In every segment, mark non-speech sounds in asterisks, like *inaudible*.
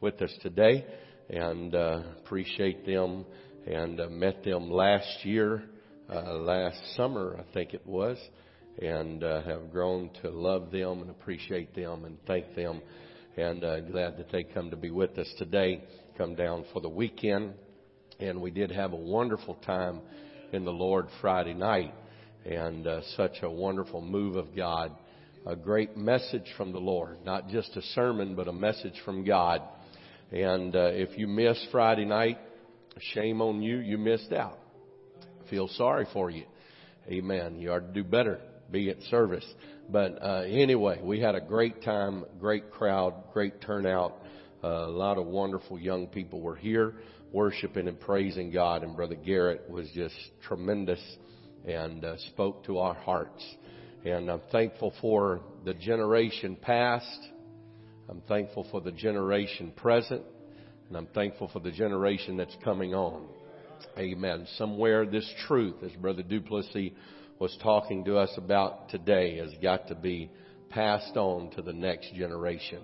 with us today and uh, appreciate them and uh, met them last year, uh, last summer, I think it was, and uh, have grown to love them and appreciate them and thank them. And uh, glad that they come to be with us today, come down for the weekend. And we did have a wonderful time in the Lord Friday night and uh, such a wonderful move of God. A great message from the Lord, not just a sermon, but a message from God. And uh, if you missed Friday night, shame on you, you missed out. Feel sorry for you. Amen. You ought to do better. Be at service. But uh, anyway, we had a great time, great crowd, great turnout. Uh, a lot of wonderful young people were here worshiping and praising God. And Brother Garrett was just tremendous and uh, spoke to our hearts. And I'm thankful for the generation past. I'm thankful for the generation present. And I'm thankful for the generation that's coming on. Amen. Somewhere this truth, as Brother Duplessis was talking to us about today, has got to be passed on to the next generation.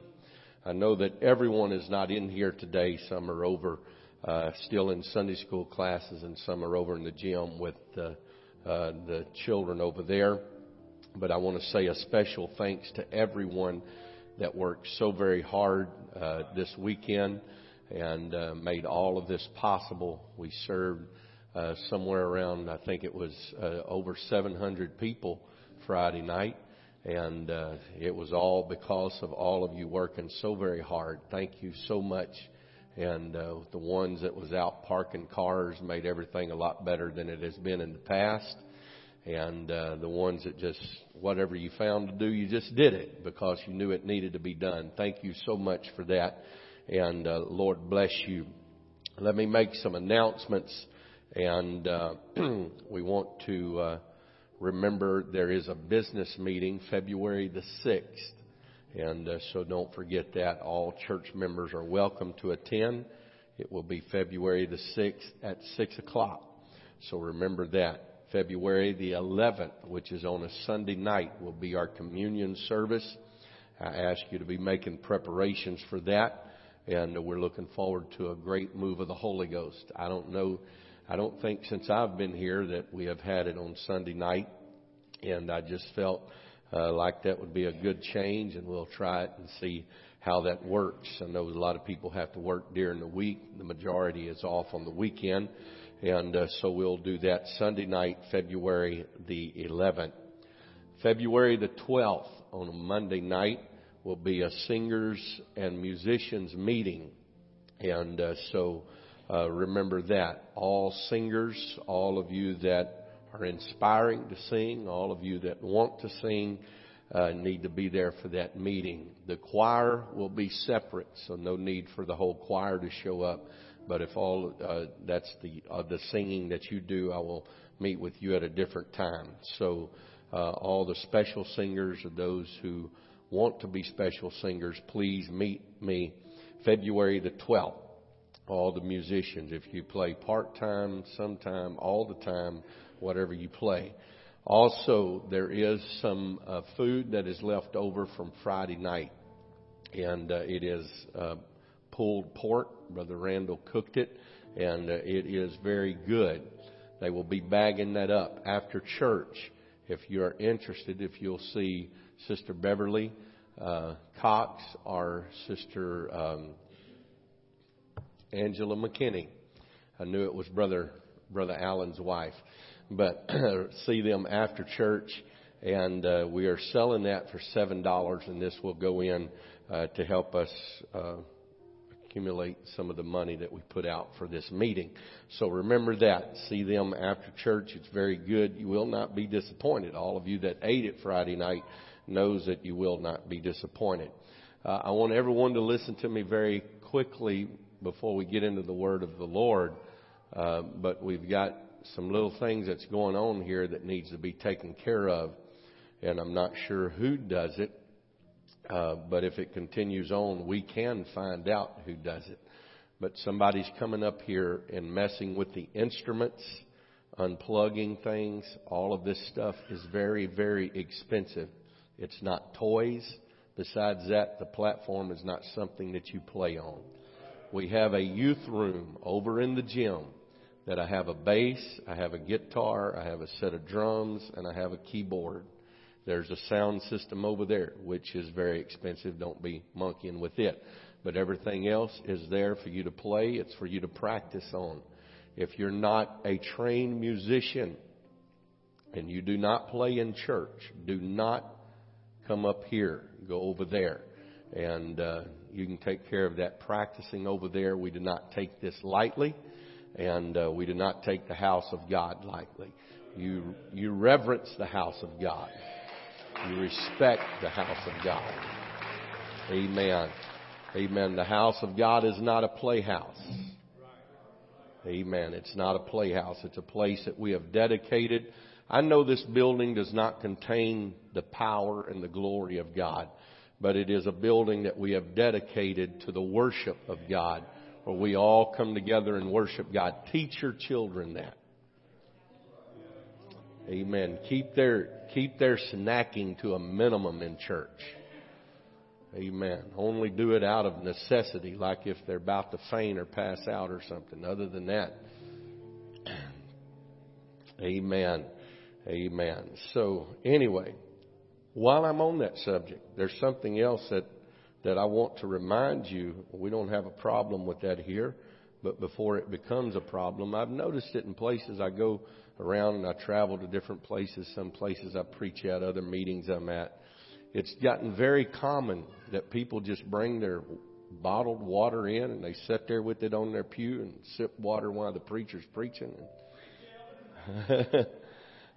I know that everyone is not in here today. Some are over uh, still in Sunday school classes, and some are over in the gym with uh, uh, the children over there. But I want to say a special thanks to everyone that worked so very hard uh, this weekend and uh, made all of this possible. We served uh, somewhere around, I think it was uh, over 700 people Friday night. And uh, it was all because of all of you working so very hard. Thank you so much and uh, the ones that was out parking cars made everything a lot better than it has been in the past. And uh, the ones that just whatever you found to do, you just did it because you knew it needed to be done. Thank you so much for that, and uh, Lord bless you. Let me make some announcements, and uh, *clears throat* we want to uh, remember there is a business meeting February the sixth and uh, so don't forget that. All church members are welcome to attend. It will be February the 6th at 6 o'clock. So remember that. February the 11th, which is on a Sunday night, will be our communion service. I ask you to be making preparations for that. And we're looking forward to a great move of the Holy Ghost. I don't know, I don't think since I've been here that we have had it on Sunday night. And I just felt uh, like that would be a good change, and we'll try it and see how that works. I know a lot of people have to work during the week. The majority is off on the weekend, and uh, so we'll do that Sunday night, February the 11th. February the 12th, on a Monday night, will be a singers and musicians meeting, and uh, so uh, remember that all singers, all of you that are inspiring to sing. All of you that want to sing uh, need to be there for that meeting. The choir will be separate, so no need for the whole choir to show up. But if all uh, that's the uh, the singing that you do, I will meet with you at a different time. So uh, all the special singers or those who want to be special singers, please meet me February the 12th. All the musicians, if you play part time, sometime, all the time, whatever you play. Also, there is some uh, food that is left over from Friday night, and uh, it is uh, pulled pork. Brother Randall cooked it, and uh, it is very good. They will be bagging that up after church. If you are interested, if you'll see Sister Beverly uh, Cox or Sister um, Angela McKinney. I knew it was Brother Brother Allen's wife but *clears throat* see them after church. And uh, we are selling that for seven dollars, and this will go in uh, to help us uh, accumulate some of the money that we put out for this meeting. So remember that. See them after church. It's very good. You will not be disappointed. All of you that ate it Friday night knows that you will not be disappointed. Uh, I want everyone to listen to me very quickly before we get into the word of the Lord. Uh, but we've got some little things that's going on here that needs to be taken care of, and I'm not sure who does it. Uh, but if it continues on, we can find out who does it. But somebody's coming up here and messing with the instruments, unplugging things. All of this stuff is very, very expensive. It's not toys. Besides that, the platform is not something that you play on. We have a youth room over in the gym that I have a bass, I have a guitar, I have a set of drums, and I have a keyboard. There's a sound system over there, which is very expensive. Don't be monkeying with it. But everything else is there for you to play. It's for you to practice on. If you're not a trained musician and you do not play in church, do not come up here. Go over there. And uh, you can take care of that practicing over there. We do not take this lightly, and uh, we do not take the house of God lightly. You, you reverence the house of God. You respect the house of God. Amen. Amen. The house of God is not a playhouse. Amen. It's not a playhouse. It's a place that we have dedicated. I know this building does not contain the power and the glory of God, but it is a building that we have dedicated to the worship of God, where we all come together and worship God. Teach your children that. Amen. Keep their, keep their snacking to a minimum in church. Amen. Only do it out of necessity, like if they're about to faint or pass out or something. Other than that, *clears throat* amen. Amen. So, anyway, while I'm on that subject, there's something else that, that I want to remind you. We don't have a problem with that here, but before it becomes a problem, I've noticed it in places I go around and I travel to different places, some places I preach at, other meetings I'm at it's gotten very common that people just bring their bottled water in and they sit there with it on their pew and sip water while the preacher's preaching. *laughs*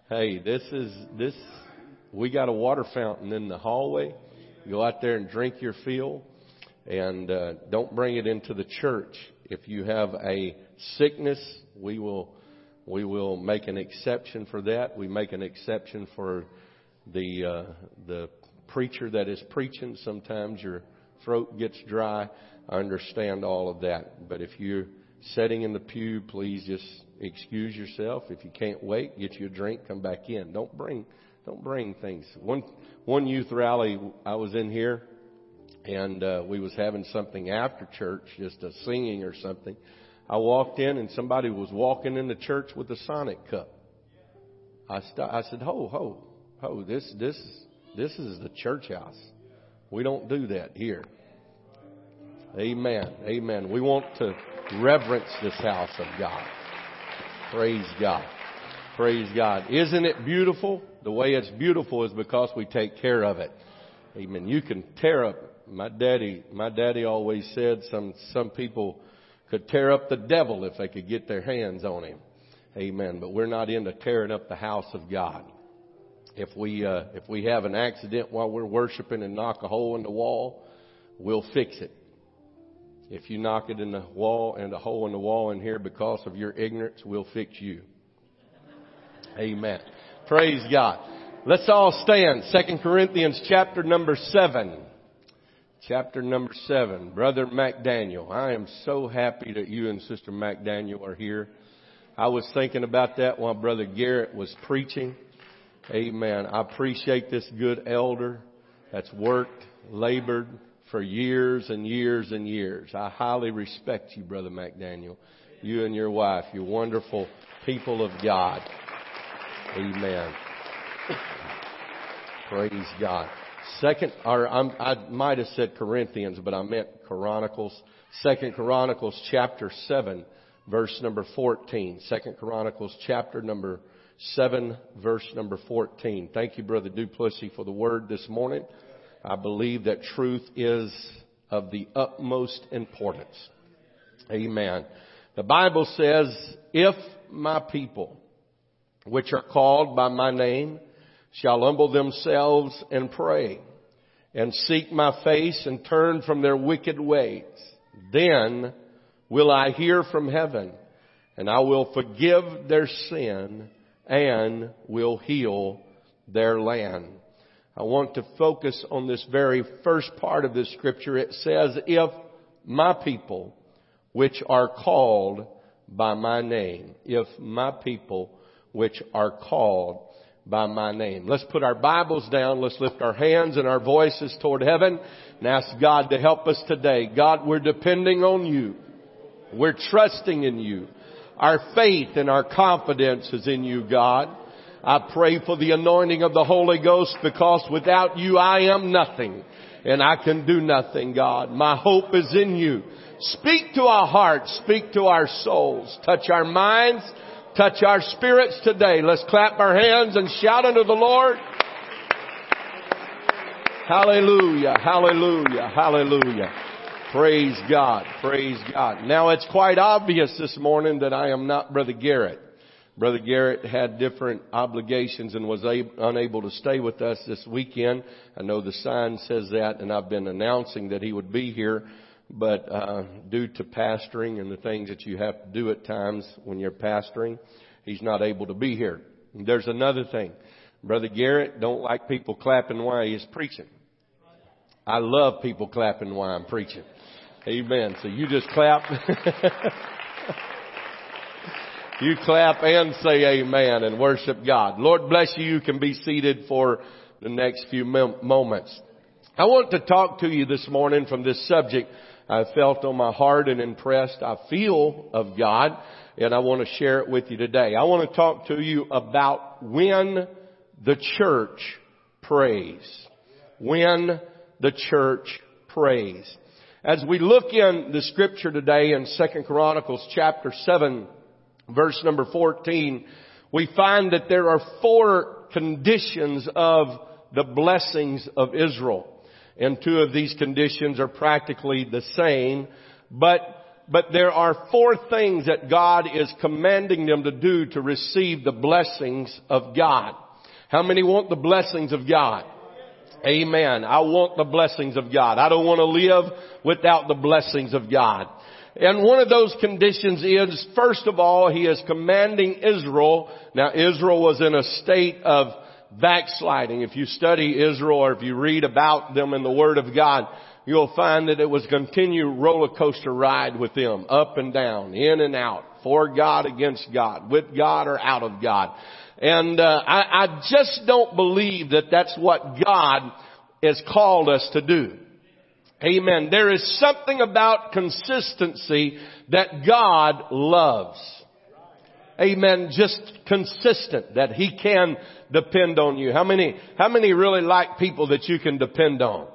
hey, this is this. We got a water fountain in the hallway. Go out there and drink your fill, and uh, don't bring it into the church. If you have a sickness, we will we will make an exception for that. We make an exception for the uh, the preacher that is preaching. Sometimes your throat gets dry. I understand all of that. But if you're sitting in the pew, please just excuse yourself. If you can't wait, get you a drink, come back in. Don't bring, don't bring things. One, one youth rally, I was in here and, uh, we was having something after church, just a singing or something. I walked in and somebody was walking in the church with a Sonic cup. I, st- I said, ho, ho, ho, this, this, this is the church house. We don't do that here. Amen. Amen. We want to reverence this house of God. Praise God. Praise God. Isn't it beautiful? The way it's beautiful is because we take care of it. Amen. You can tear up. My daddy, my daddy always said some, some people could tear up the devil if they could get their hands on him. Amen. But we're not into tearing up the house of God if we uh, if we have an accident while we're worshiping and knock a hole in the wall, we'll fix it. If you knock it in the wall and a hole in the wall in here because of your ignorance, we'll fix you. Amen. Praise God. Let's all stand. Second Corinthians chapter number seven. Chapter number seven. Brother McDaniel. I am so happy that you and Sister McDaniel are here. I was thinking about that while Brother Garrett was preaching. Amen. I appreciate this good elder that's worked, labored for years and years and years. I highly respect you, Brother McDaniel. You and your wife. You're wonderful people of God. Amen. Praise God. Second, or I'm, i might have said Corinthians, but I meant Chronicles. Second Chronicles chapter 7, verse number 14. Second Chronicles chapter number 7 verse number 14. Thank you, Brother Duplessis, for the word this morning. I believe that truth is of the utmost importance. Amen. The Bible says, if my people, which are called by my name, shall humble themselves and pray and seek my face and turn from their wicked ways, then will I hear from heaven and I will forgive their sin and will heal their land. I want to focus on this very first part of this scripture. It says, if my people, which are called by my name, if my people, which are called by my name. Let's put our Bibles down. Let's lift our hands and our voices toward heaven and ask God to help us today. God, we're depending on you. We're trusting in you. Our faith and our confidence is in you, God. I pray for the anointing of the Holy Ghost because without you I am nothing and I can do nothing, God. My hope is in you. Speak to our hearts, speak to our souls, touch our minds, touch our spirits today. Let's clap our hands and shout unto the Lord. Hallelujah, hallelujah, hallelujah. Praise God, praise God. Now it's quite obvious this morning that I am not Brother Garrett. Brother Garrett had different obligations and was able, unable to stay with us this weekend. I know the sign says that and I've been announcing that he would be here, but uh, due to pastoring and the things that you have to do at times when you're pastoring, he's not able to be here. There's another thing. Brother Garrett don't like people clapping while he's preaching. I love people clapping while I'm preaching. Amen. So you just clap. *laughs* You clap and say amen and worship God. Lord bless you. You can be seated for the next few moments. I want to talk to you this morning from this subject I felt on my heart and impressed I feel of God and I want to share it with you today. I want to talk to you about when the church prays. When the church prays. As we look in the scripture today in 2 Chronicles chapter 7 verse number 14, we find that there are four conditions of the blessings of Israel. And two of these conditions are practically the same, but, but there are four things that God is commanding them to do to receive the blessings of God. How many want the blessings of God? Amen. I want the blessings of God. I don't want to live without the blessings of God. And one of those conditions is, first of all, he is commanding Israel. Now Israel was in a state of backsliding. If you study Israel or if you read about them in the Word of God, you'll find that it was a continued roller coaster ride with them, up and down, in and out, for God, against God, with God or out of God. And uh, I, I just don't believe that that's what God has called us to do. Amen. There is something about consistency that God loves. Amen. Just consistent that He can depend on you. How many, how many really like people that you can depend on?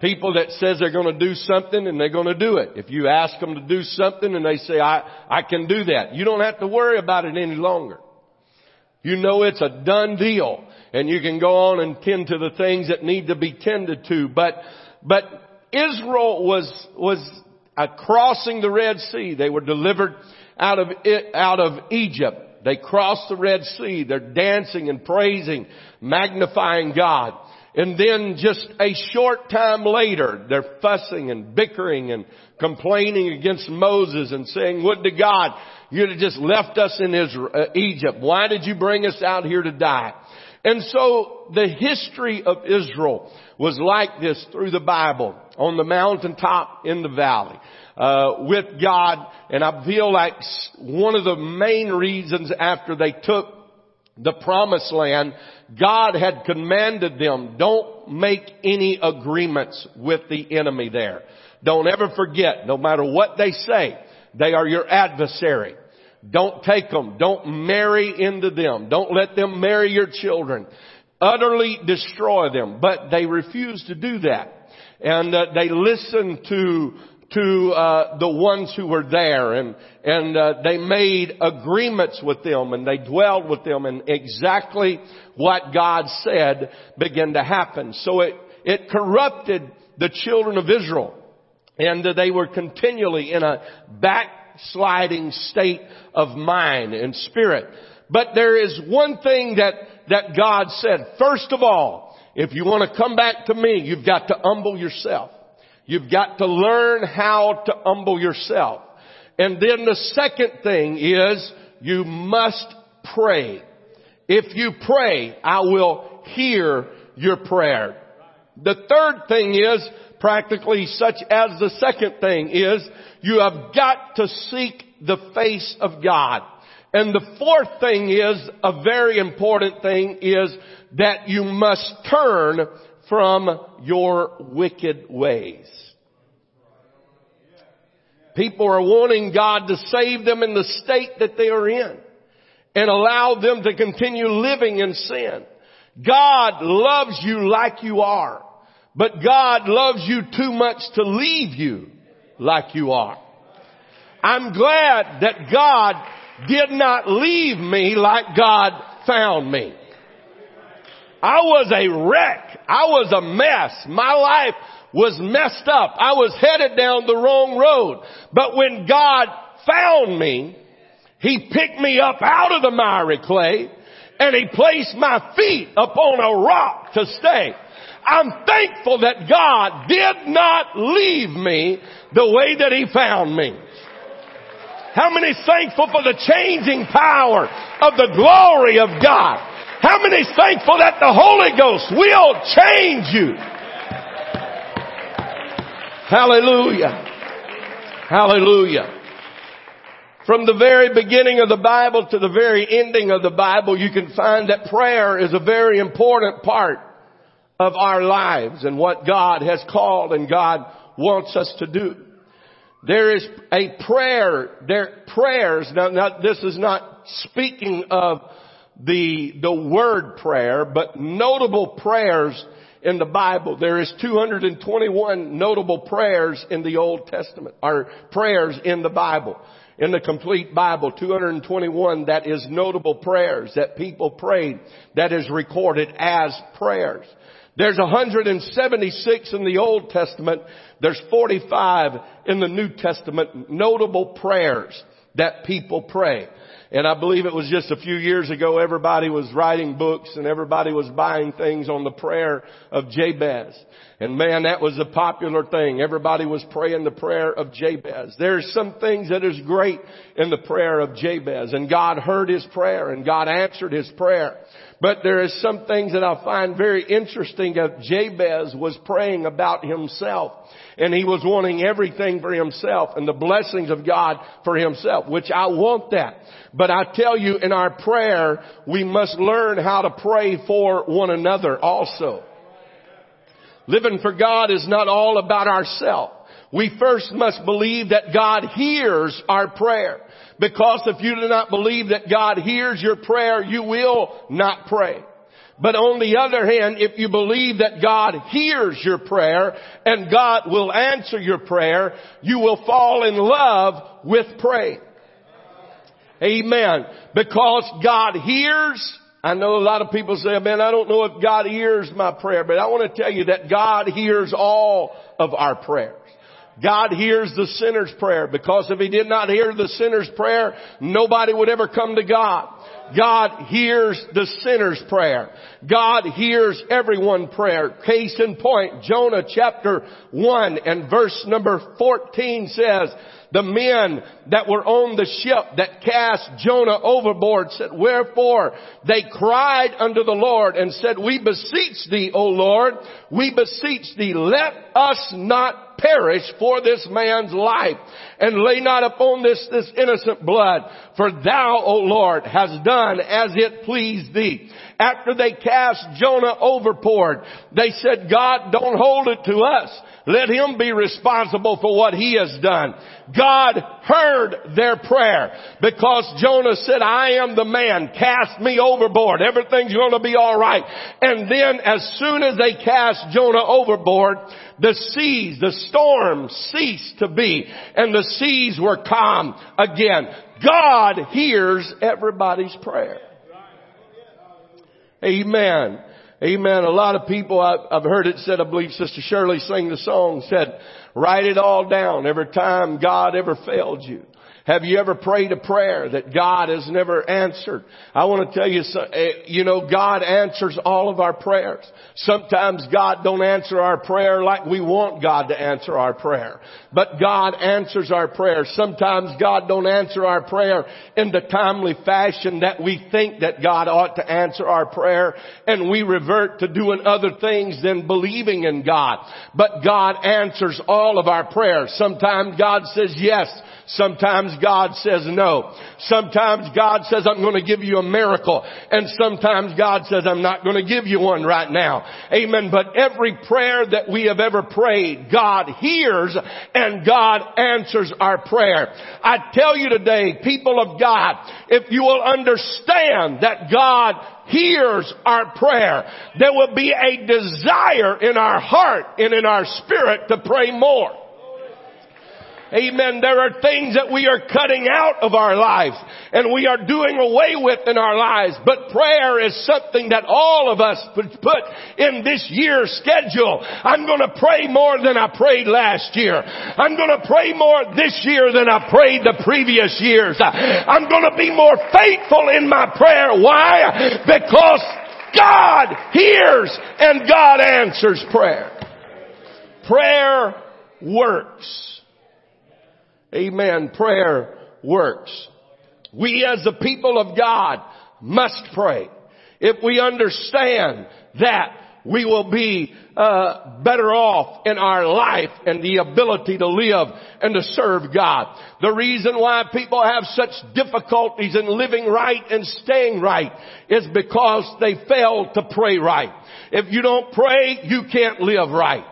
People that says they're going to do something and they're going to do it. If you ask them to do something and they say, I, I can do that, you don't have to worry about it any longer. You know it's a done deal and you can go on and tend to the things that need to be tended to. But, but Israel was, was uh, crossing the Red Sea. They were delivered out of, out of Egypt. They crossed the Red Sea. They're dancing and praising, magnifying God. And then just a short time later, they're fussing and bickering and complaining against Moses and saying, would to God, you'd have just left us in Israel, uh, Egypt. Why did you bring us out here to die? And so the history of Israel was like this through the Bible on the mountaintop in the valley. Uh, with God, and I feel like one of the main reasons after they took the promised land, God had commanded them, don't make any agreements with the enemy there. Don't ever forget, no matter what they say, they are your adversary. Don't take them. Don't marry into them. Don't let them marry your children. Utterly destroy them. But they refused to do that and uh, they listened to to uh, the ones who were there and and uh, they made agreements with them and they dwelled with them and exactly what God said began to happen so it it corrupted the children of Israel and they were continually in a backsliding state of mind and spirit but there is one thing that that God said first of all if you want to come back to me, you've got to humble yourself. You've got to learn how to humble yourself. And then the second thing is you must pray. If you pray, I will hear your prayer. The third thing is practically such as the second thing is you have got to seek the face of God. And the fourth thing is, a very important thing is that you must turn from your wicked ways. People are wanting God to save them in the state that they are in and allow them to continue living in sin. God loves you like you are, but God loves you too much to leave you like you are. I'm glad that God did not leave me like God found me. I was a wreck. I was a mess. My life was messed up. I was headed down the wrong road. But when God found me, He picked me up out of the miry clay and He placed my feet upon a rock to stay. I'm thankful that God did not leave me the way that He found me. How many thankful for the changing power of the glory of God? How many thankful that the Holy Ghost will change you? Hallelujah. Hallelujah. From the very beginning of the Bible to the very ending of the Bible, you can find that prayer is a very important part of our lives and what God has called and God wants us to do. There is a prayer, there, prayers, now, now this is not speaking of the, the word prayer, but notable prayers in the Bible. There is 221 notable prayers in the Old Testament, or prayers in the Bible. In the complete Bible, 221 that is notable prayers that people prayed that is recorded as prayers. There's 176 in the Old Testament. There's 45 in the New Testament notable prayers that people pray. And I believe it was just a few years ago everybody was writing books and everybody was buying things on the prayer of Jabez. And man, that was a popular thing. Everybody was praying the prayer of Jabez. There's some things that is great in the prayer of Jabez and God heard his prayer and God answered his prayer. But there is some things that I find very interesting of Jabez was praying about himself and he was wanting everything for himself and the blessings of God for himself, which I want that. But I tell you in our prayer, we must learn how to pray for one another also. Living for God is not all about ourselves. We first must believe that God hears our prayer. Because if you do not believe that God hears your prayer, you will not pray. But on the other hand, if you believe that God hears your prayer and God will answer your prayer, you will fall in love with praying. Amen. Because God hears, I know a lot of people say, man, I don't know if God hears my prayer, but I want to tell you that God hears all of our prayers. God hears the sinner's prayer because if He did not hear the sinner's prayer, nobody would ever come to God. God hears the sinner's prayer. God hears everyone prayer. Case in point, Jonah chapter 1 and verse number 14 says, the men that were on the ship that cast Jonah overboard said, wherefore they cried unto the Lord and said, we beseech thee, O Lord, we beseech thee, let us not perish for this man's life and lay not upon this, this innocent blood. For thou, O Lord, hast done as it pleased thee. After they cast Jonah overboard, they said, God, don't hold it to us. Let him be responsible for what he has done. God heard their prayer because Jonah said, I am the man. Cast me overboard. Everything's going to be alright. And then as soon as they cast Jonah overboard, the seas, the storm ceased to be and the seas were calm again. God hears everybody's prayer. Amen. Amen. A lot of people, I've heard it said, I believe Sister Shirley sang the song, said, write it all down every time God ever failed you. Have you ever prayed a prayer that God has never answered? I want to tell you, eh, you know, God answers all of our prayers. Sometimes God don't answer our prayer like we want God to answer our prayer. But God answers our prayer. Sometimes God don't answer our prayer in the timely fashion that we think that God ought to answer our prayer and we revert to doing other things than believing in God. But God answers all of our prayers. Sometimes God says yes Sometimes God says no. Sometimes God says, I'm going to give you a miracle. And sometimes God says, I'm not going to give you one right now. Amen. But every prayer that we have ever prayed, God hears and God answers our prayer. I tell you today, people of God, if you will understand that God hears our prayer, there will be a desire in our heart and in our spirit to pray more. Amen. There are things that we are cutting out of our lives and we are doing away with in our lives. But prayer is something that all of us put in this year's schedule. I'm going to pray more than I prayed last year. I'm going to pray more this year than I prayed the previous years. I'm going to be more faithful in my prayer. Why? Because God hears and God answers prayer. Prayer works. Amen. Prayer works. We as the people of God must pray. If we understand that, we will be uh, better off in our life and the ability to live and to serve God. The reason why people have such difficulties in living right and staying right is because they fail to pray right. If you don't pray, you can't live right.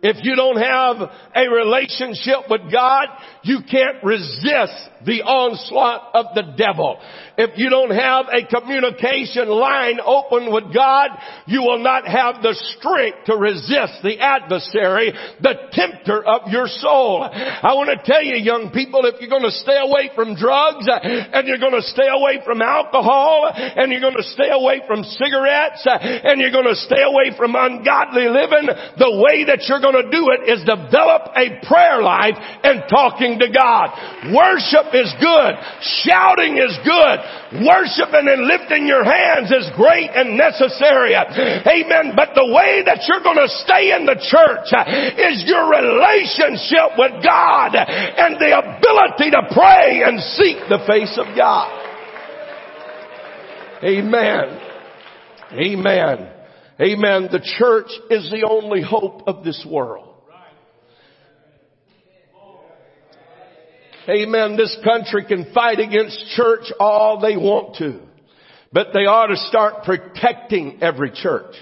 If you don't have a relationship with God, you can't resist the onslaught of the devil. If you don't have a communication line open with God, you will not have the strength to resist the adversary, the tempter of your soul. I want to tell you young people, if you're going to stay away from drugs and you're going to stay away from alcohol and you're going to stay away from cigarettes and you're going to stay away from ungodly living, the way that you're going to do it is develop a prayer life and talking to God. Worship is good. Shouting is good. Worshiping and lifting your hands is great and necessary. Amen. But the way that you're going to stay in the church uh, is your relationship with God and the ability to pray and seek the face of God. Amen. Amen. Amen. The church is the only hope of this world. Amen. This country can fight against church all they want to. But they ought to start protecting every church.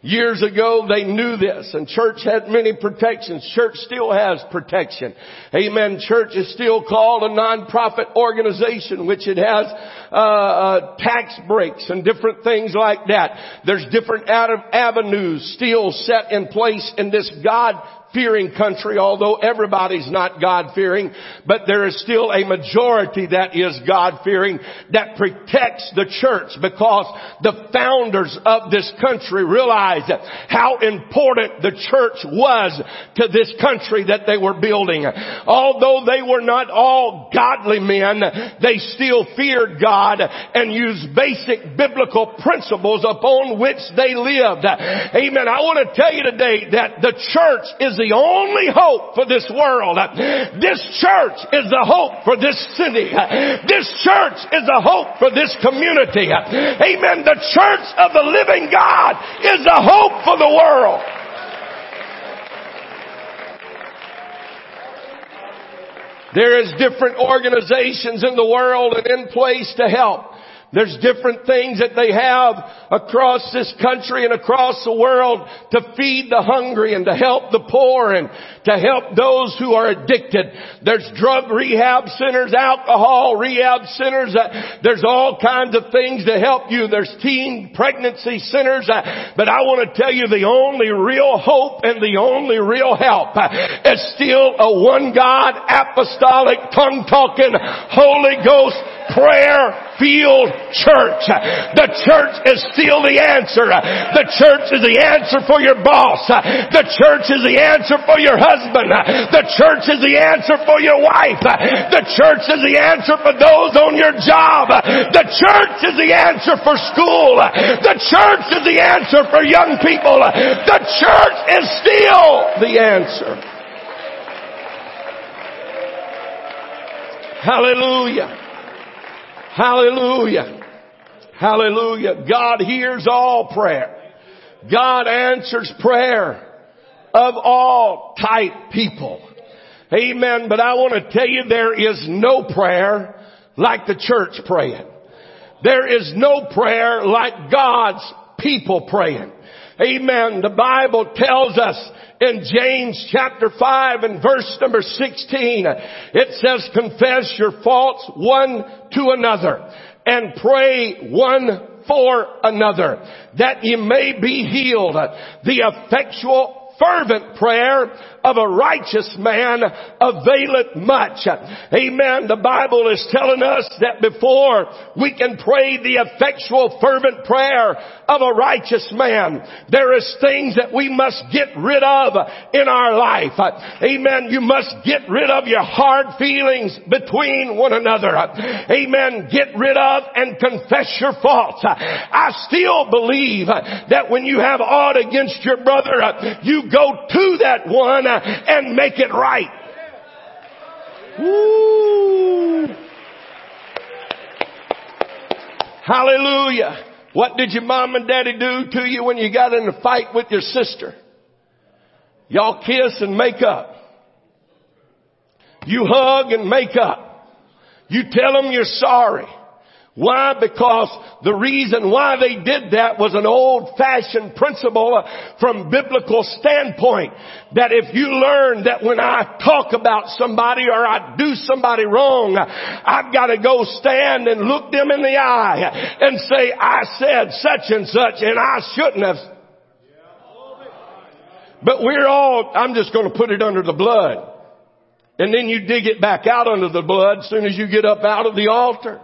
Years ago, they knew this, and church had many protections. Church still has protection. Amen. Church is still called a non-profit organization, which it has uh, uh, tax breaks and different things like that. There's different avenues still set in place in this God fearing country, although everybody's not God fearing, but there is still a majority that is God fearing that protects the church because the founders of this country realized how important the church was to this country that they were building. Although they were not all godly men, they still feared God and used basic biblical principles upon which they lived. Amen. I want to tell you today that the church is the only hope for this world. This church is the hope for this city. This church is the hope for this community. Amen. The church of the living God is the hope for the world. There is different organizations in the world and in place to help. There's different things that they have across this country and across the world to feed the hungry and to help the poor and to help those who are addicted. There's drug rehab centers, alcohol rehab centers. Uh, there's all kinds of things to help you. There's teen pregnancy centers. Uh, but I want to tell you the only real hope and the only real help uh, is still a one God apostolic tongue talking Holy Ghost prayer field church. The church is still the answer. The church is the answer for your boss. The church is the answer for your husband. The church is the answer for your wife. The church is the answer for those on your job. The church is the answer for school. The church is the answer for young people. The church is still the answer. Hallelujah. Hallelujah. Hallelujah. God hears all prayer. God answers prayer of all type people. Amen. But I want to tell you there is no prayer like the church praying. There is no prayer like God's people praying. Amen. The Bible tells us in James chapter 5 and verse number 16, it says, confess your faults one to another and pray one for another that ye may be healed. The effectual fervent prayer of a righteous man availeth much. Amen. The Bible is telling us that before we can pray the effectual fervent prayer of a righteous man, there is things that we must get rid of in our life. Amen. You must get rid of your hard feelings between one another. Amen. Get rid of and confess your faults. I still believe that when you have aught against your brother, you go to that one and make it right. Hallelujah. What did your mom and daddy do to you when you got in a fight with your sister? Y'all kiss and make up. You hug and make up. You tell them you're sorry. Why? Because the reason why they did that was an old fashioned principle uh, from biblical standpoint. That if you learn that when I talk about somebody or I do somebody wrong, uh, I've got to go stand and look them in the eye and say, I said such and such and I shouldn't have. But we're all, I'm just going to put it under the blood. And then you dig it back out under the blood as soon as you get up out of the altar.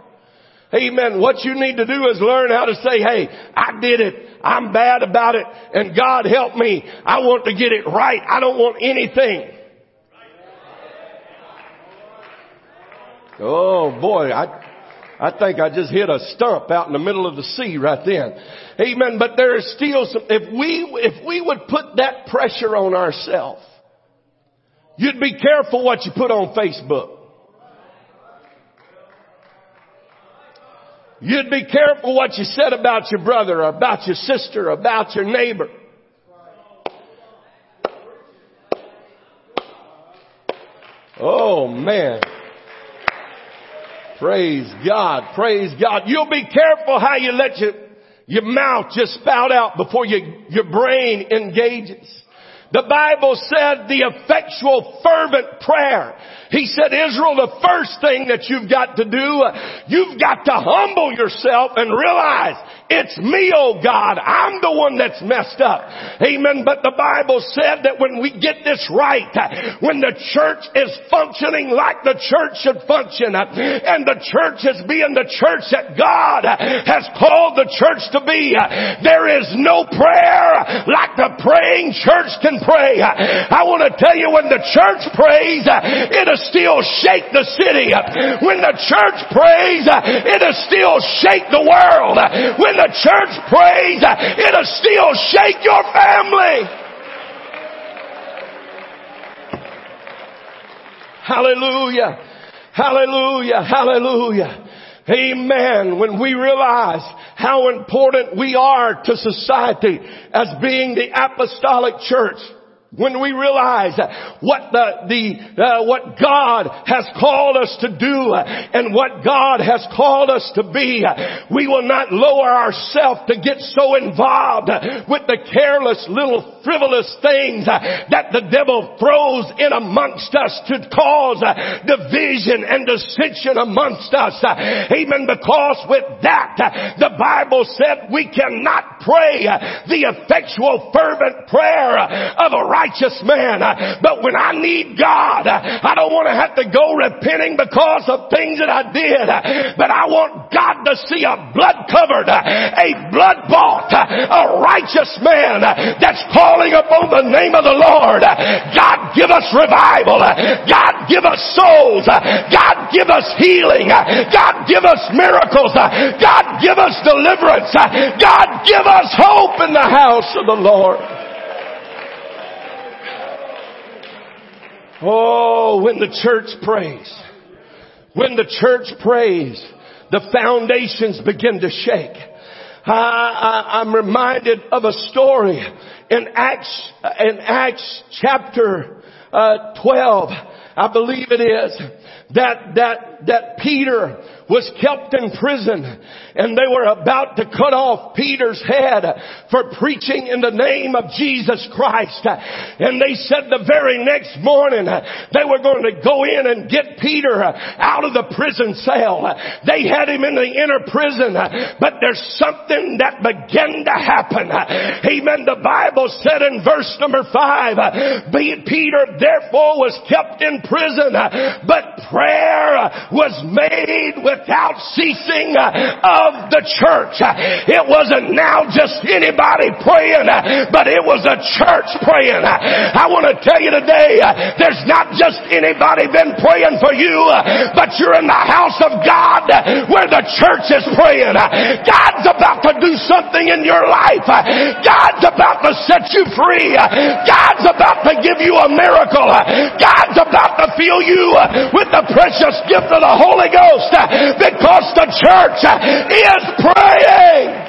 Amen. What you need to do is learn how to say, hey, I did it. I'm bad about it. And God help me. I want to get it right. I don't want anything. Oh boy, I, I think I just hit a stump out in the middle of the sea right then. Amen. But there is still some, if we, if we would put that pressure on ourselves, you'd be careful what you put on Facebook. You'd be careful what you said about your brother or about your sister or about your neighbor. Oh man. Praise God. Praise God. You'll be careful how you let your, your mouth just spout out before you, your brain engages. The Bible said the effectual fervent prayer. He said, Israel, the first thing that you've got to do, you've got to humble yourself and realize it's me, oh God. I'm the one that's messed up. Amen. But the Bible said that when we get this right, when the church is functioning like the church should function, and the church is being the church that God has called the church to be, there is no prayer like the praying church can pray. I want to tell you when the church prays, it it'll still shake the city. When the church prays, it'll still shake the world. When the church prays, it'll still shake your family. Hallelujah. Hallelujah. Hallelujah. Amen. When we realize how important we are to society as being the apostolic church. When we realize what the, the uh, what God has called us to do and what God has called us to be, we will not lower ourselves to get so involved with the careless little frivolous things that the devil throws in amongst us to cause division and dissension amongst us. Amen. Because with that, the Bible said we cannot pray the effectual fervent prayer of a righteous man. But when I need God, I don't want to have to go repenting because of things that I did. But I want God to see a blood covered, a blood bought, a righteous man that's calling upon the name of the Lord. God give us revival. God give us souls. God give us healing. God give us miracles. God give us deliverance. God give us hope in the house of the Lord. Oh, when the church prays, when the church prays, the foundations begin to shake. I, am reminded of a story in Acts, in Acts chapter uh, 12. I believe it is, that, that, that Peter was kept in prison and they were about to cut off Peter's head for preaching in the name of Jesus Christ. And they said the very next morning they were going to go in and get Peter out of the prison cell. They had him in the inner prison, but there's something that began to happen. Amen. The Bible said in verse number five, Peter therefore was kept in prison, but prayer was made without ceasing of the church. It wasn't now just anybody praying, but it was a church praying. I want to tell you today, there's not just anybody been praying for you, but you're in the house of God where the church is praying. God's about to do something in your life. God's about to set you free. God's about to give you a miracle. God's about to fill you with the precious gift of the Holy Ghost because the church is praying.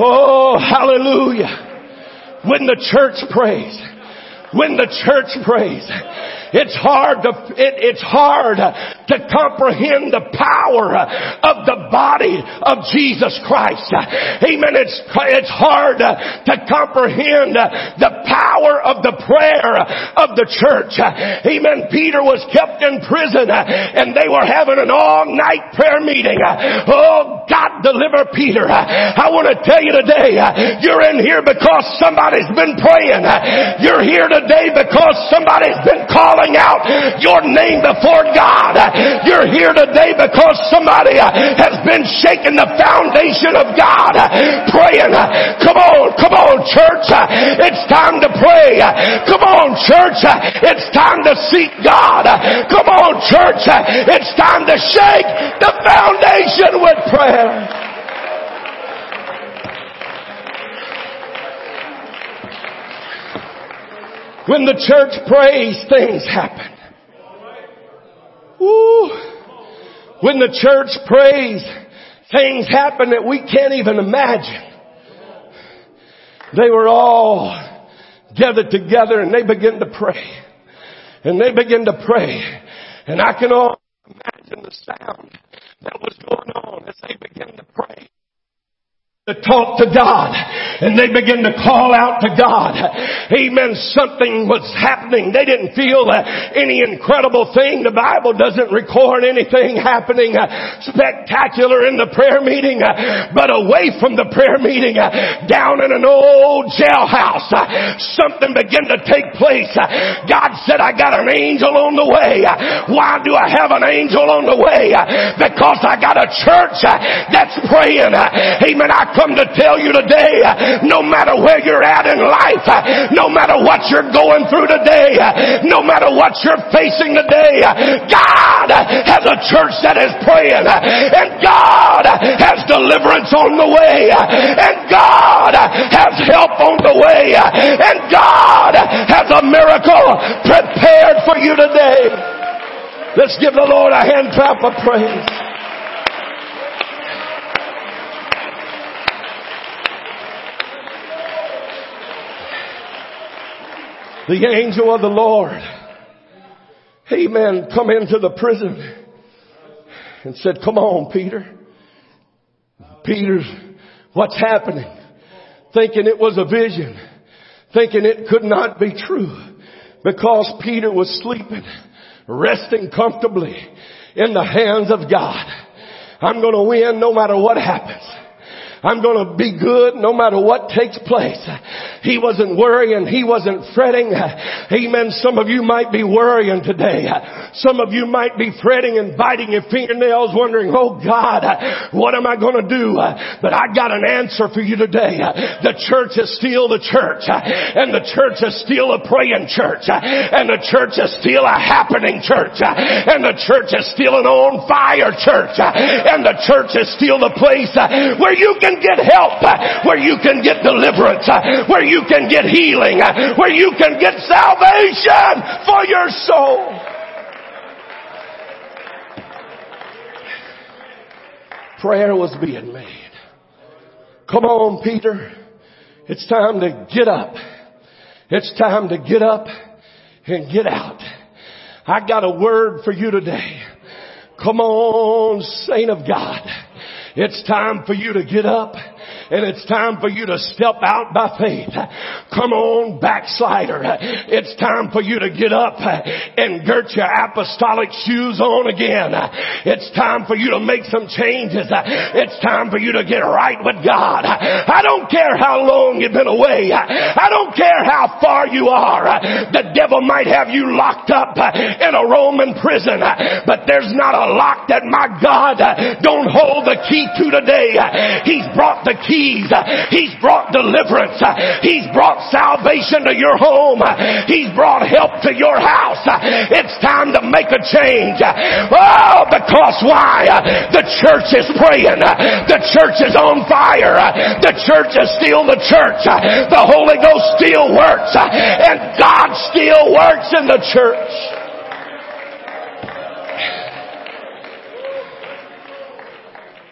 Oh, hallelujah. When the church prays, when the church prays, it's hard to, it, it's hard to comprehend the power of the body of Jesus Christ. Amen. It's, it's hard to comprehend the power of the prayer of the church. Amen. Peter was kept in prison and they were having an all night prayer meeting. Oh, God deliver Peter. I want to tell you today, you're in here because somebody's been praying. You're here today because somebody's been calling calling out your name before God. You're here today because somebody has been shaking the foundation of God, praying. Come on, come on, church. It's time to pray. Come on, church. It's time to seek God. Come on, church. It's time to shake the foundation with prayer. When the church prays, things happen. When the church prays, things happen that we can't even imagine. They were all gathered together and they began to pray. And they began to pray. And I can all imagine the sound that was going on as they began to pray to talk to God and they begin to call out to God. Amen. Something was happening. They didn't feel uh, any incredible thing. The Bible doesn't record anything happening uh, spectacular in the prayer meeting, uh, but away from the prayer meeting, uh, down in an old jailhouse, uh, something began to take place. Uh, God said, I got an angel on the way. Why do I have an angel on the way? Because I got a church that's praying. Amen. I come to tell you today, no matter where you're at in life, no matter what you're going through today, no matter what you're facing today, God has a church that is praying and God has deliverance on the way and God has help on the way and God has a miracle prepared for you today. Let's give the Lord a hand clap of praise. The angel of the Lord, amen, come into the prison and said, come on, Peter. Peter's, what's happening? Thinking it was a vision, thinking it could not be true because Peter was sleeping, resting comfortably in the hands of God. I'm going to win no matter what happens. I'm to be good no matter what takes place. He wasn't worrying. He wasn't fretting. Amen. Some of you might be worrying today. Some of you might be fretting and biting your fingernails wondering, oh God, what am I to do? But I got an answer for you today. The church is still the church and the church is still a praying church and the church is still a happening church and the church is still an on fire church and the church is still the place where you can can get help, uh, where you can get deliverance, uh, where you can get healing, uh, where you can get salvation for your soul. Prayer was being made. Come on, Peter. It's time to get up. It's time to get up and get out. I got a word for you today. Come on, saint of God. It's time for you to get up and it's time for you to step out by faith. Come on, backslider. It's time for you to get up and girt your apostolic shoes on again. It's time for you to make some changes. It's time for you to get right with God. I don't care how long you've been away. I don't care how far you are. The devil might have you locked up in a Roman prison, but there's not a lock that my God don't hold the key to today. He's brought the key keys. He's brought deliverance. He's brought salvation to your home. He's brought help to your house. It's time to make a change. Oh, because why? The church is praying. The church is on fire. The church is still the church. The Holy Ghost still works. And God still works in the church.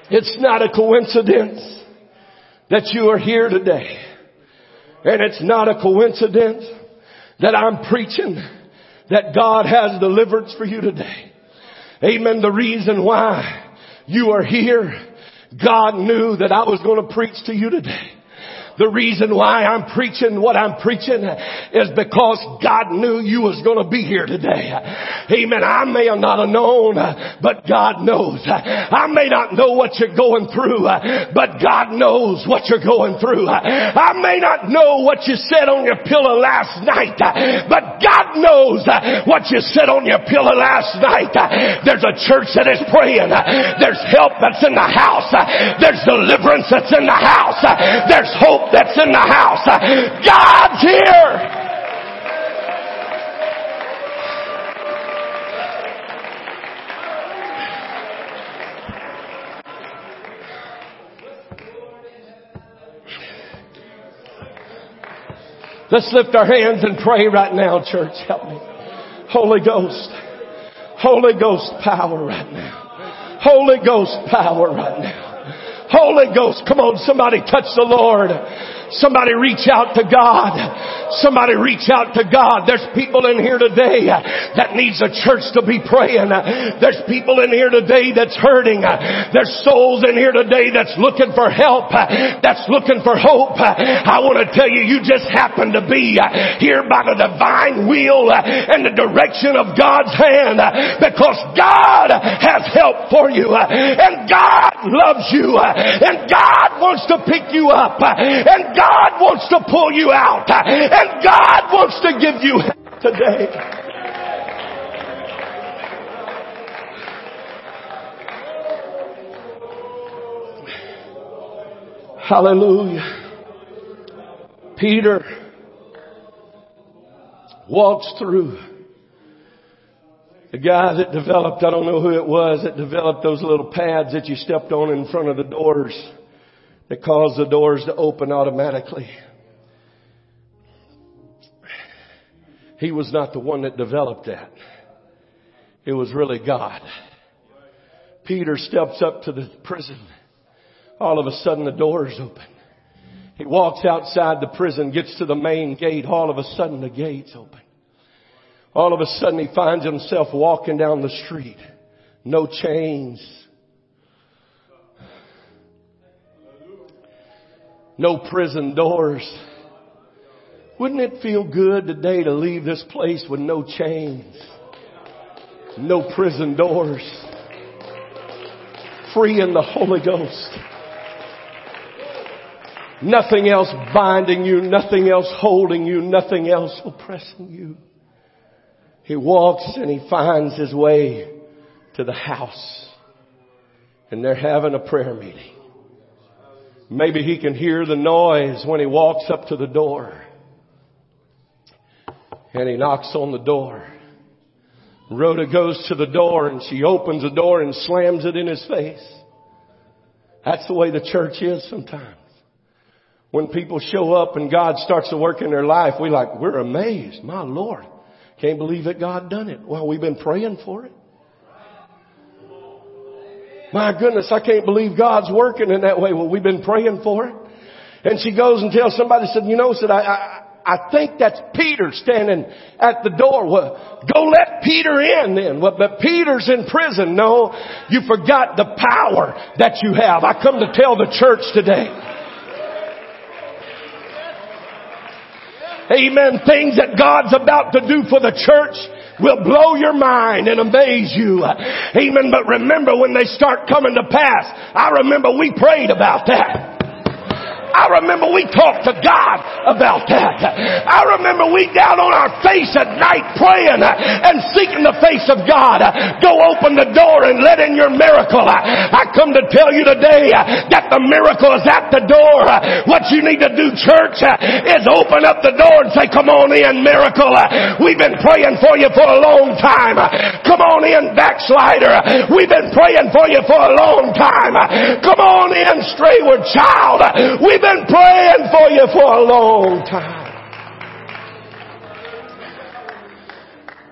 It's not a coincidence that you are here today. And it's not a coincidence that I'm preaching that God has deliverance for you today. Amen. The reason why you are here, God knew that I was going to preach to you today. The reason why I'm preaching what I'm preaching is because God knew you was going to be here today. Amen. I may have not have known, but God knows. I may not know what you're going through, but God knows what you're going through. I may not know what you said on your pillow last night, but God knows what you said on your pillow last night. There's a church that is praying. There's help that's in the house. There's deliverance that's in the house. There's hope that's in the house. God's here. Let's lift our hands and pray right now, church. Help me. Holy Ghost. Holy Ghost power right now. Holy Ghost power right now. Holy Ghost, come on, somebody touch the Lord. Somebody reach out to God. Somebody reach out to God. There's people in here today that needs a church to be praying. There's people in here today that's hurting. There's souls in here today that's looking for help, that's looking for hope. I want to tell you, you just happen to be here by the divine will and the direction of God's hand because God has help for you and God loves you and God wants to pick you up and God wants to pull you out. And God wants to give you today. Hallelujah. Peter walks through. The guy that developed, I don't know who it was, that developed those little pads that you stepped on in front of the doors that caused the doors to open automatically. He was not the one that developed that. It was really God. Peter steps up to the prison. All of a sudden the doors open. He walks outside the prison, gets to the main gate. All of a sudden the gates open. All of a sudden he finds himself walking down the street. No chains. No prison doors. Wouldn't it feel good today to leave this place with no chains, no prison doors, free in the Holy Ghost? Nothing else binding you, nothing else holding you, nothing else oppressing you. He walks and he finds his way to the house and they're having a prayer meeting. Maybe he can hear the noise when he walks up to the door. And he knocks on the door. Rhoda goes to the door and she opens the door and slams it in his face. That's the way the church is sometimes. When people show up and God starts to work in their life, we like, we're amazed. My Lord. Can't believe that God done it. Well, we've been praying for it. My goodness, I can't believe God's working in that way. Well, we've been praying for it. And she goes and tells somebody, said, you know, said, I, I, I think that's Peter standing at the door. Well, go let Peter in then. Well, but Peter's in prison. No, you forgot the power that you have. I come to tell the church today. Amen. Things that God's about to do for the church will blow your mind and amaze you. Amen. But remember when they start coming to pass, I remember we prayed about that. I remember we talked to God about that. I remember we down on our face at night praying and seeking the face of God. Go open the door and let in your miracle. I come to tell you today that the miracle is at the door. What you need to do, church, is open up the door and say, come on in, miracle. We've been praying for you for a long time. Come on in, backslider. We've been praying for you for a long time. Come on in, strayward child. We've been praying for you for a long time.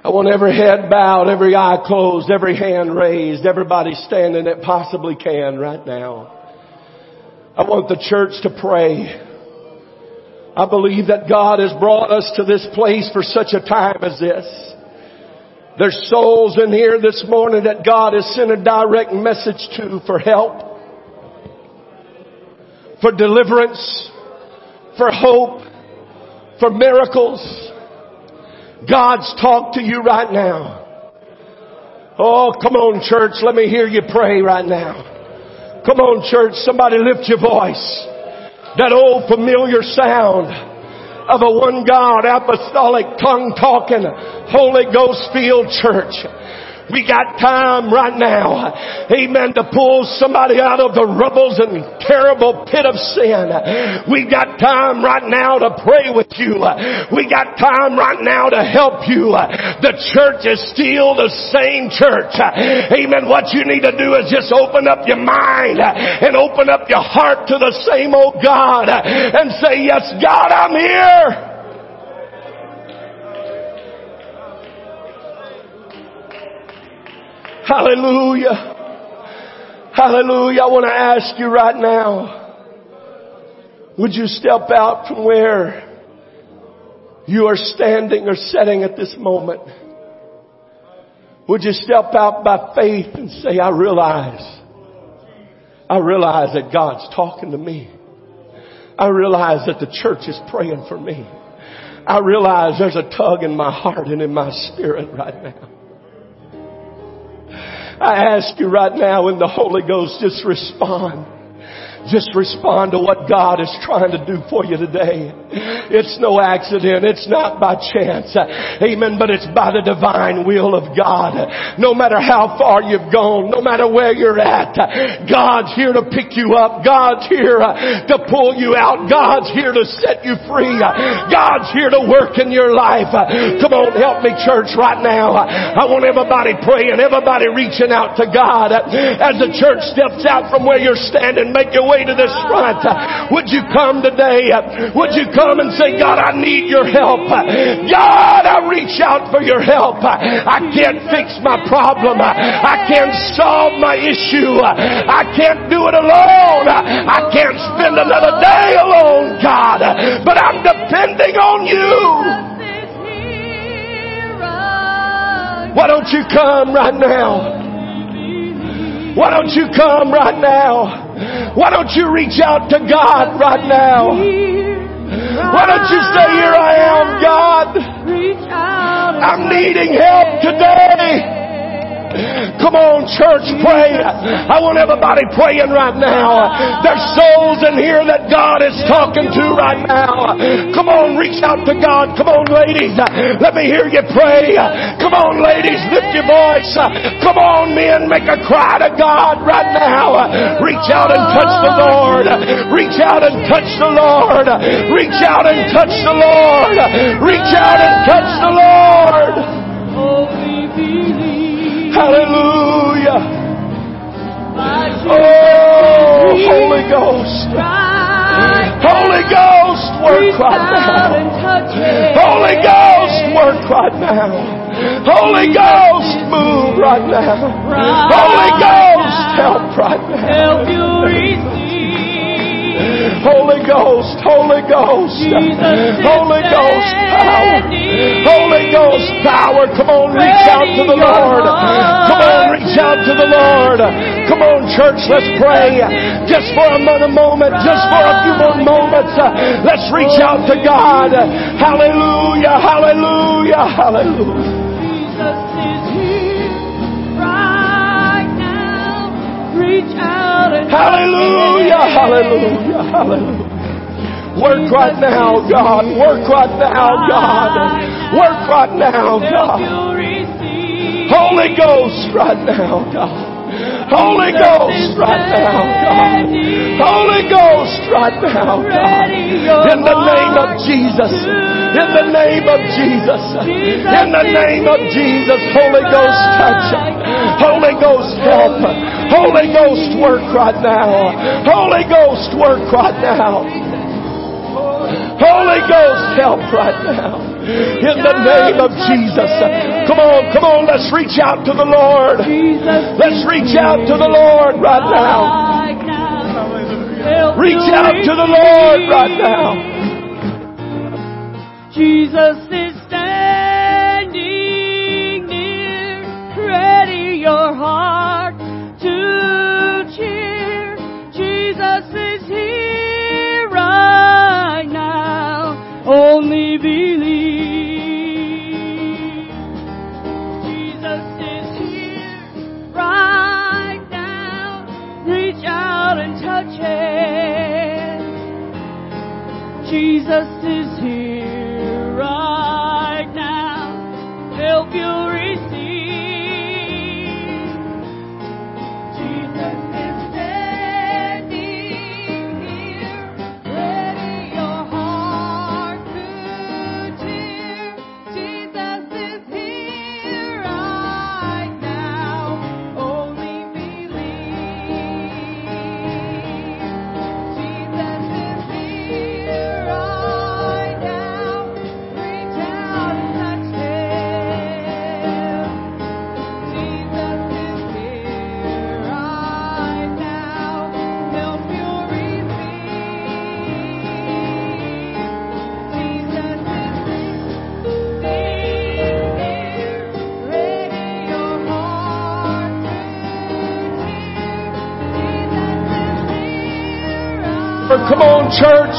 I want every head bowed, every eye closed, every hand raised, everybody standing that possibly can right now. I want the church to pray. I believe that God has brought us to this place for such a time as this. There's souls in here this morning that God has sent a direct message to for help for deliverance, for hope, for miracles. God's talked to you right now. Oh, come on church. Let me hear you pray right now. Come on church. Somebody lift your voice. That old familiar sound of a one God apostolic tongue talking Holy Ghost filled church. We got time right now, amen, to pull somebody out of the rubbles and terrible pit of sin. We got time right now to pray with you. We got time right now to help you. The church is still the same church. Amen. What you need to do is just open up your mind and open up your heart to the same old God and say, yes, God, I'm here. Hallelujah. Hallelujah. I want to ask you right now, would you step out from where you are standing or sitting at this moment? Would you step out by faith and say, I realize, I realize that God's talking to me. I realize that the church is praying for me. I realize there's a tug in my heart and in my spirit right now. I ask you right now in the Holy Ghost, just respond. Just respond to what God is trying to do for you today. It's no accident. It's not by chance. Amen. But it's by the divine will of God. No matter how far you've gone, no matter where you're at, God's here to pick you up. God's here to pull you out. God's here to set you free. God's here to work in your life. Come on, help me church right now. I want everybody praying, everybody reaching out to God. As the church steps out from where you're standing, make your way way to this front. Would you come today? Would you come and say, God, I need your help. God, I reach out for your help. I can't fix my problem. I can't solve my issue. I can't do it alone. I can't spend another day alone, God. But I'm depending on you. Why don't you come right now? Why don't you come right now? Why don't you reach out to God right now? Why don't you say, Here I am, God. I'm needing help today. Come on, church, pray. I want everybody praying right now. There's souls in here that God is talking to right now. Come on, reach out to God. Come on, ladies. Let me hear you pray. Come on, ladies, lift your voice. Come on, men, make a cry to God right now. Reach out and touch the Lord. Reach out and touch the Lord. Reach out and touch the Lord. Reach out and touch the Lord. Hallelujah. Oh, Holy Ghost. Holy Ghost, work right now. Holy Ghost, work right now. Holy Ghost, move right now. Holy Ghost, help right now. Help you receive. Holy Ghost, Holy Ghost, Holy Ghost power, Holy Ghost power. Come on, reach out to the Lord. Come on, reach out to the Lord. Come on, church, let's pray. Just for a moment, just for a few more moments, uh, let's reach out to God. Hallelujah, hallelujah, hallelujah. Hallelujah, hallelujah, hallelujah. Work right now, God. Work right now, God. Work right now, God. Holy Ghost right now, God. Holy Ghost right now, God. Holy Ghost right now, God. In the name of Jesus. In the name of Jesus. In the name of Jesus. Holy Ghost touch. Holy Ghost help. Holy Ghost work right now. Holy Ghost work right now. Holy Ghost help right now. In the name of Jesus. Come on, come on, let's reach out to the Lord. Let's reach out to the Lord right now. Reach out to the Lord right now. Jesus is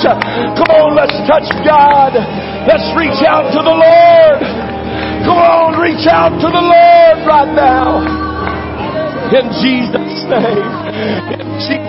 Come on, let's touch God. Let's reach out to the Lord. Come on, reach out to the Lord right now. In Jesus' name. In Jesus'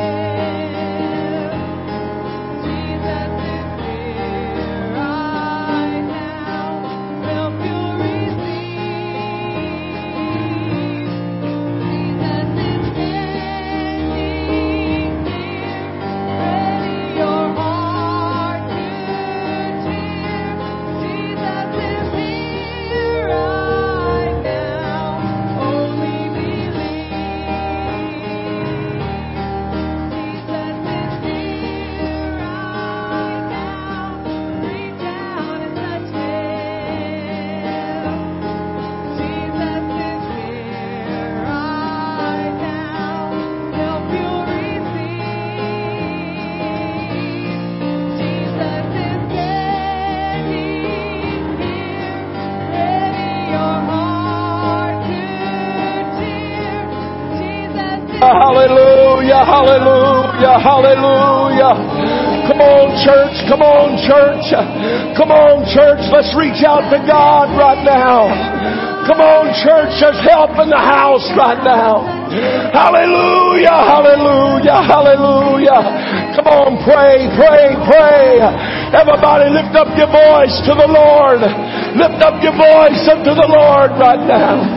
hallelujah. Come on, church, come on, church. Come on, church, let's reach out to God right now. Come on, church, there's help in the house right now. Hallelujah, hallelujah, hallelujah. Come on, pray, pray, pray. Everybody lift up your voice to the Lord. Lift up your voice unto the Lord right now.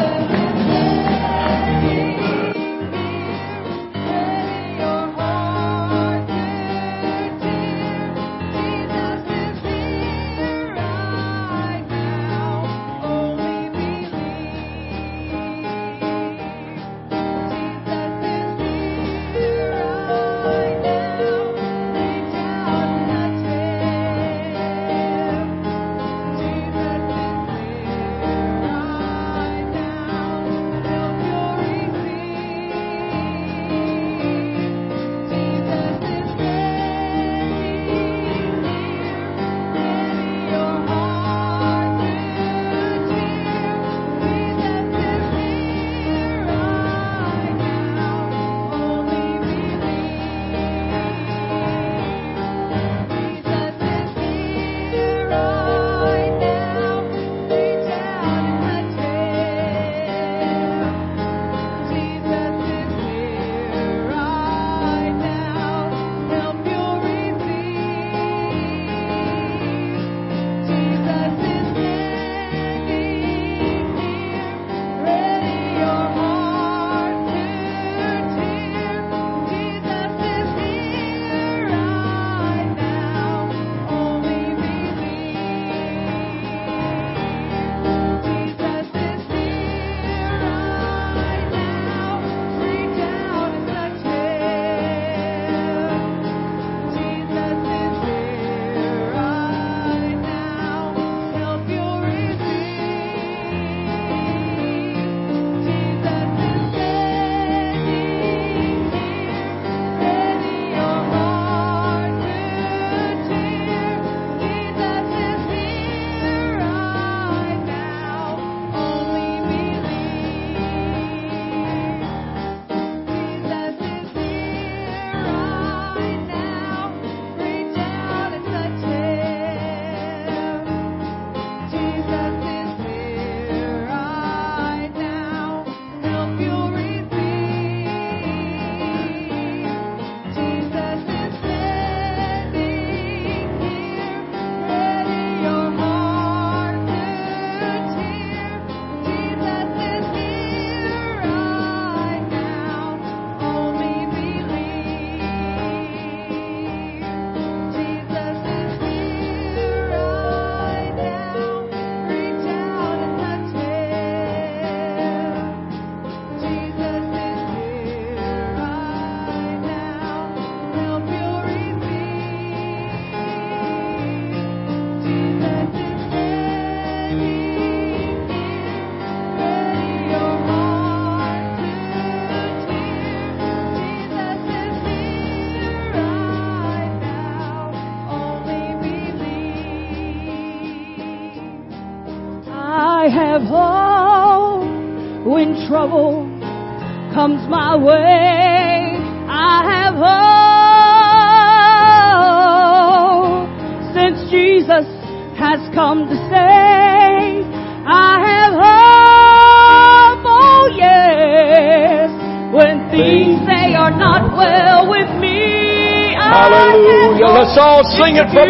Trouble comes my way. I have hope since Jesus has come to save. I have hope, oh yes, when things they are not well with me. I have Hallelujah. Let's all sing it from